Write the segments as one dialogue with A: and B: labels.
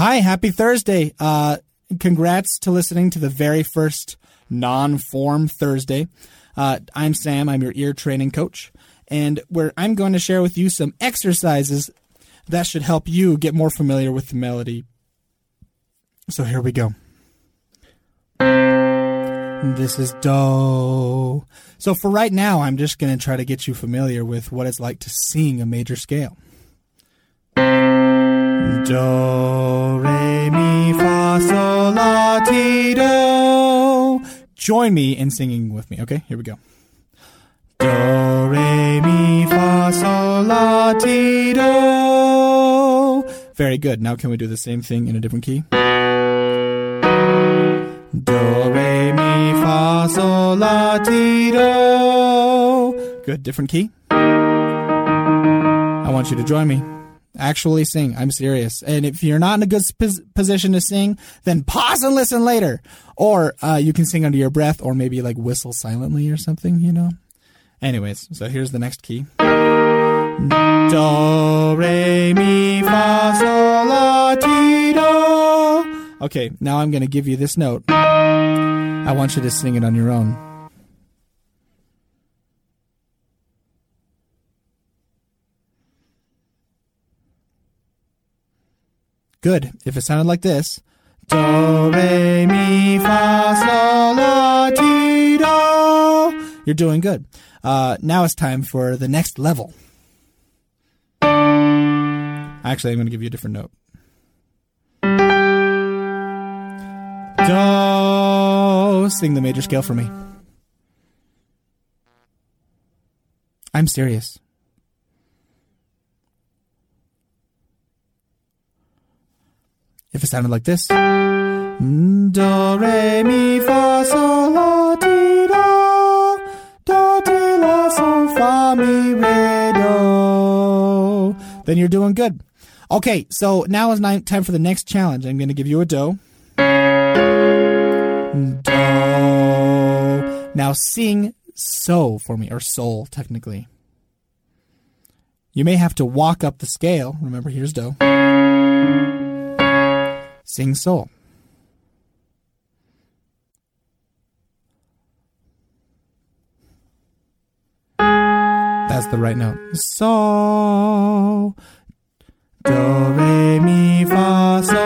A: Hi, happy Thursday. Uh, congrats to listening to the very first non form Thursday. Uh, I'm Sam, I'm your ear training coach, and where I'm going to share with you some exercises that should help you get more familiar with the melody. So here we go. This is Do. So for right now, I'm just going to try to get you familiar with what it's like to sing a major scale. Do, re, mi, fa, sol, la, ti, do. Join me in singing with me, okay? Here we go. Do, re, mi, fa, sol, la, ti, do. Very good. Now can we do the same thing in a different key? Do, re, mi, fa, sol, la, ti, do. Good. Different key. I want you to join me. Actually sing. I'm serious. And if you're not in a good pos- position to sing, then pause and listen later. Or uh, you can sing under your breath or maybe like whistle silently or something, you know? Anyways, so here's the next key. Do, re, mi, fa, sol, la, ti, do. Okay, now I'm going to give you this note. I want you to sing it on your own. Good. If it sounded like this. Do, re, mi, fa, sol, la, ti, do. You're doing good. Uh, now it's time for the next level. Actually, I'm going to give you a different note. Do. Sing the major scale for me. I'm serious. If it sounded like this. Do, re, mi, fa, sol, la, ti, do. Do, ti, la, sol, fa, mi, re, do. Then you're doing good. Okay, so now is time for the next challenge. I'm going to give you a do. Do. Now sing so for me, or sol, technically. You may have to walk up the scale. Remember, here's do. Sing sol. That's the right note. So, do, re, mi, fa, so.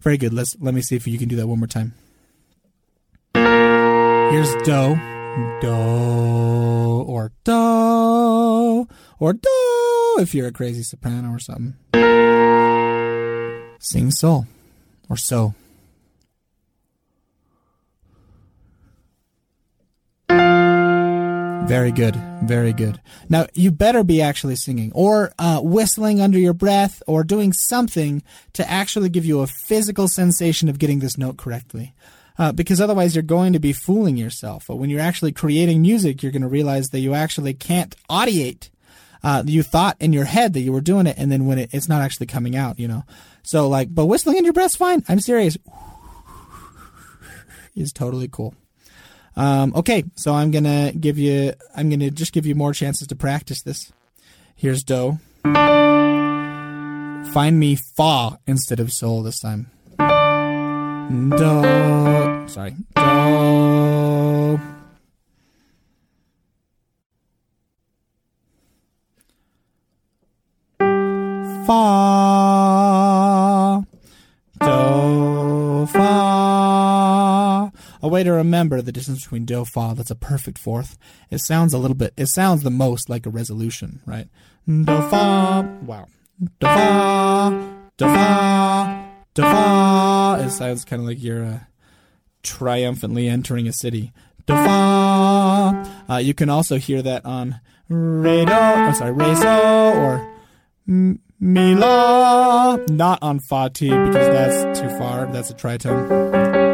A: Very good. Let's let me see if you can do that one more time. Here's do, do, or do, or do if you're a crazy soprano or something. Sing sol, or so. Very good. Very good. Now, you better be actually singing or uh, whistling under your breath or doing something to actually give you a physical sensation of getting this note correctly. Uh, because otherwise, you're going to be fooling yourself. But when you're actually creating music, you're going to realize that you actually can't audiate. Uh, you thought in your head that you were doing it, and then when it, it's not actually coming out, you know. So, like, but whistling in your breath's fine. I'm serious. is totally cool. Um, okay, so I'm gonna give you. I'm gonna just give you more chances to practice this. Here's do. Find me fa instead of sol this time. Do. Sorry. Do. Fa. Way to remember the distance between do fa that's a perfect fourth. It sounds a little bit. It sounds the most like a resolution, right? Do fa. Wow. Do fa. Do fa. Do fa. It sounds kind of like you're uh, triumphantly entering a city. Do fa. Uh, you can also hear that on re do. Oh, sorry, re so or mi la. Not on fa ti because that's too far. That's a tritone.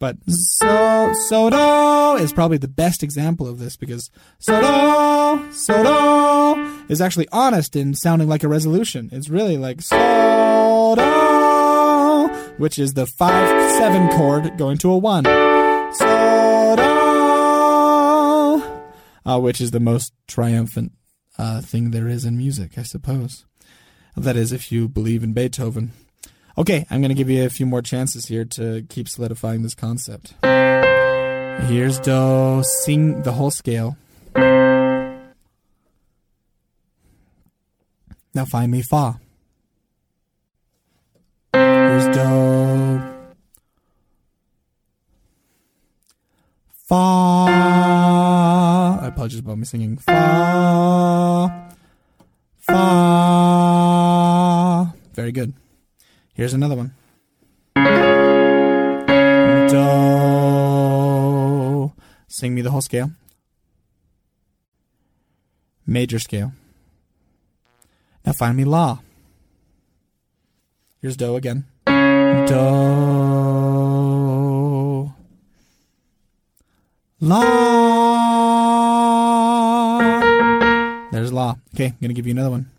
A: But so so do is probably the best example of this because so do so do is actually honest in sounding like a resolution. It's really like so do, which is the five seven chord going to a one. So do, uh, which is the most triumphant uh, thing there is in music, I suppose. That is, if you believe in Beethoven. Okay, I'm going to give you a few more chances here to keep solidifying this concept. Here's Do, sing the whole scale. Now find me Fa. Here's Do. Fa. I apologize about me singing Fa. Fa. Very good. Here's another one. Do. Sing me the whole scale. Major scale. Now find me La. Here's Do again. Do. La. There's La. Okay, I'm going to give you another one.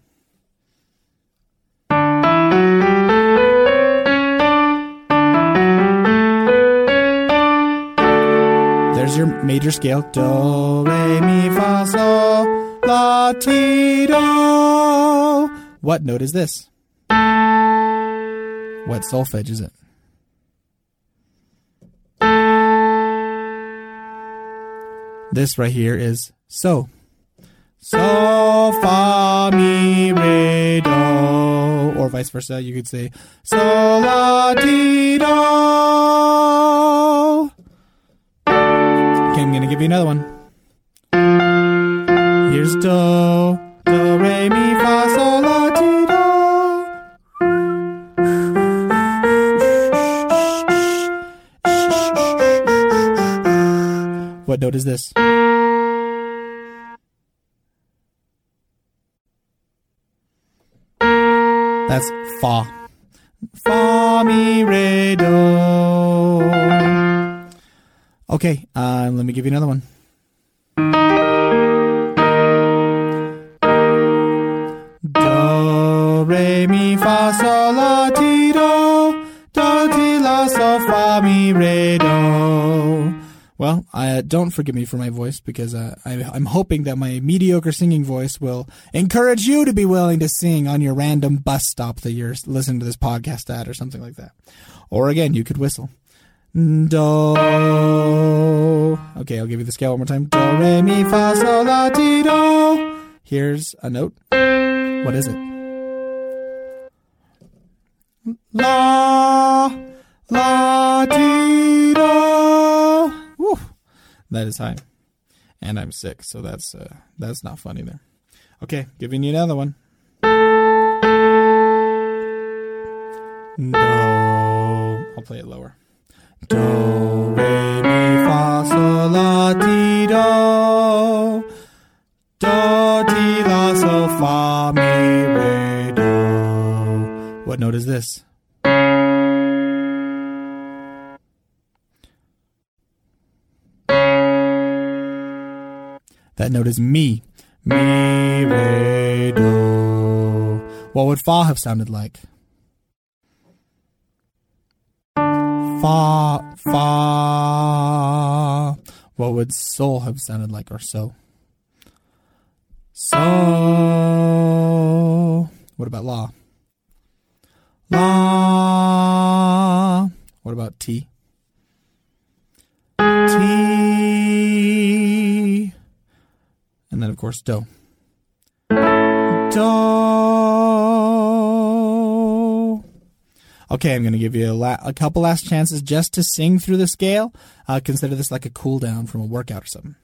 A: Major scale. Do, re, mi, fa, sol, la, ti, do. What note is this? What solfege is it? This right here is so. So, fa, mi, re, do. Or vice versa. You could say so, la, ti, do. I'm going to give you another one. Here's do, do, re, mi, fa, sol, la, ti, do. What note is this? That's fa. Fa, mi, re, do. Okay, uh, let me give you another one. Do, re, mi, fa, sol, la, ti, do. Do, ti, la, sol, fa, mi, re, do. Well, uh, don't forgive me for my voice because uh, I, I'm hoping that my mediocre singing voice will encourage you to be willing to sing on your random bus stop that you're listening to this podcast at or something like that. Or again, you could whistle. Do. Okay, I'll give you the scale one more time. Do, re, mi, fa, sol, la, ti, do. Here's a note. What is it? La, la, ti, do. Woo. That is high. And I'm sick, so that's uh, that's not funny there. Okay, giving you another one. Do. I'll play it lower. Do, re, mi, fa, sol, la, ti, do. Do, ti, la, sol, fa, mi, re, do. What note is this? That note is mi. Mi, re, do. What would fa have sounded like? Fa, fa. What would sol have sounded like, or so? So. What about la? La. What about ti? Ti. And then, of course, do. Do. Okay, I'm going to give you a, la- a couple last chances just to sing through the scale. Uh, consider this like a cool down from a workout or something.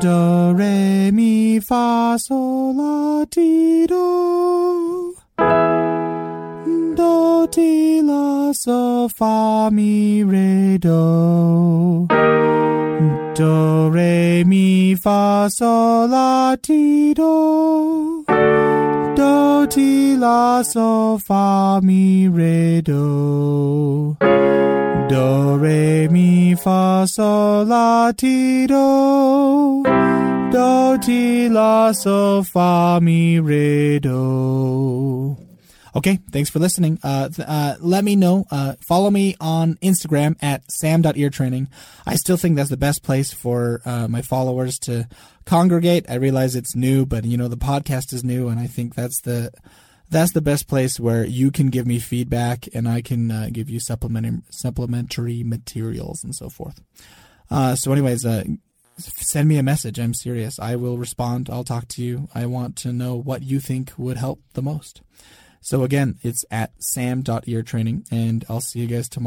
A: Do, re, mi, fa, sol, la, ti, do. Do, ti, la, sol, fa, mi, re, do. Do, re, mi, fa, sol, la, ti, do. Ti, la, sol, fa, mi, re, do. Do, re, mi, fa, sol, la, ti, do. Do, ti, la, sol, fa, mi, re, do. Okay, thanks for listening. Uh, uh, let me know. Uh, follow me on Instagram at sam.eartraining. I still think that's the best place for uh, my followers to congregate. I realize it's new, but you know the podcast is new, and I think that's the that's the best place where you can give me feedback and I can uh, give you supplementary supplementary materials and so forth. Uh, so, anyways, send me a message. I'm serious. I will respond. I'll talk to you. I want to know what you think would help the most. So again, it's at sam.eartraining, and I'll see you guys tomorrow.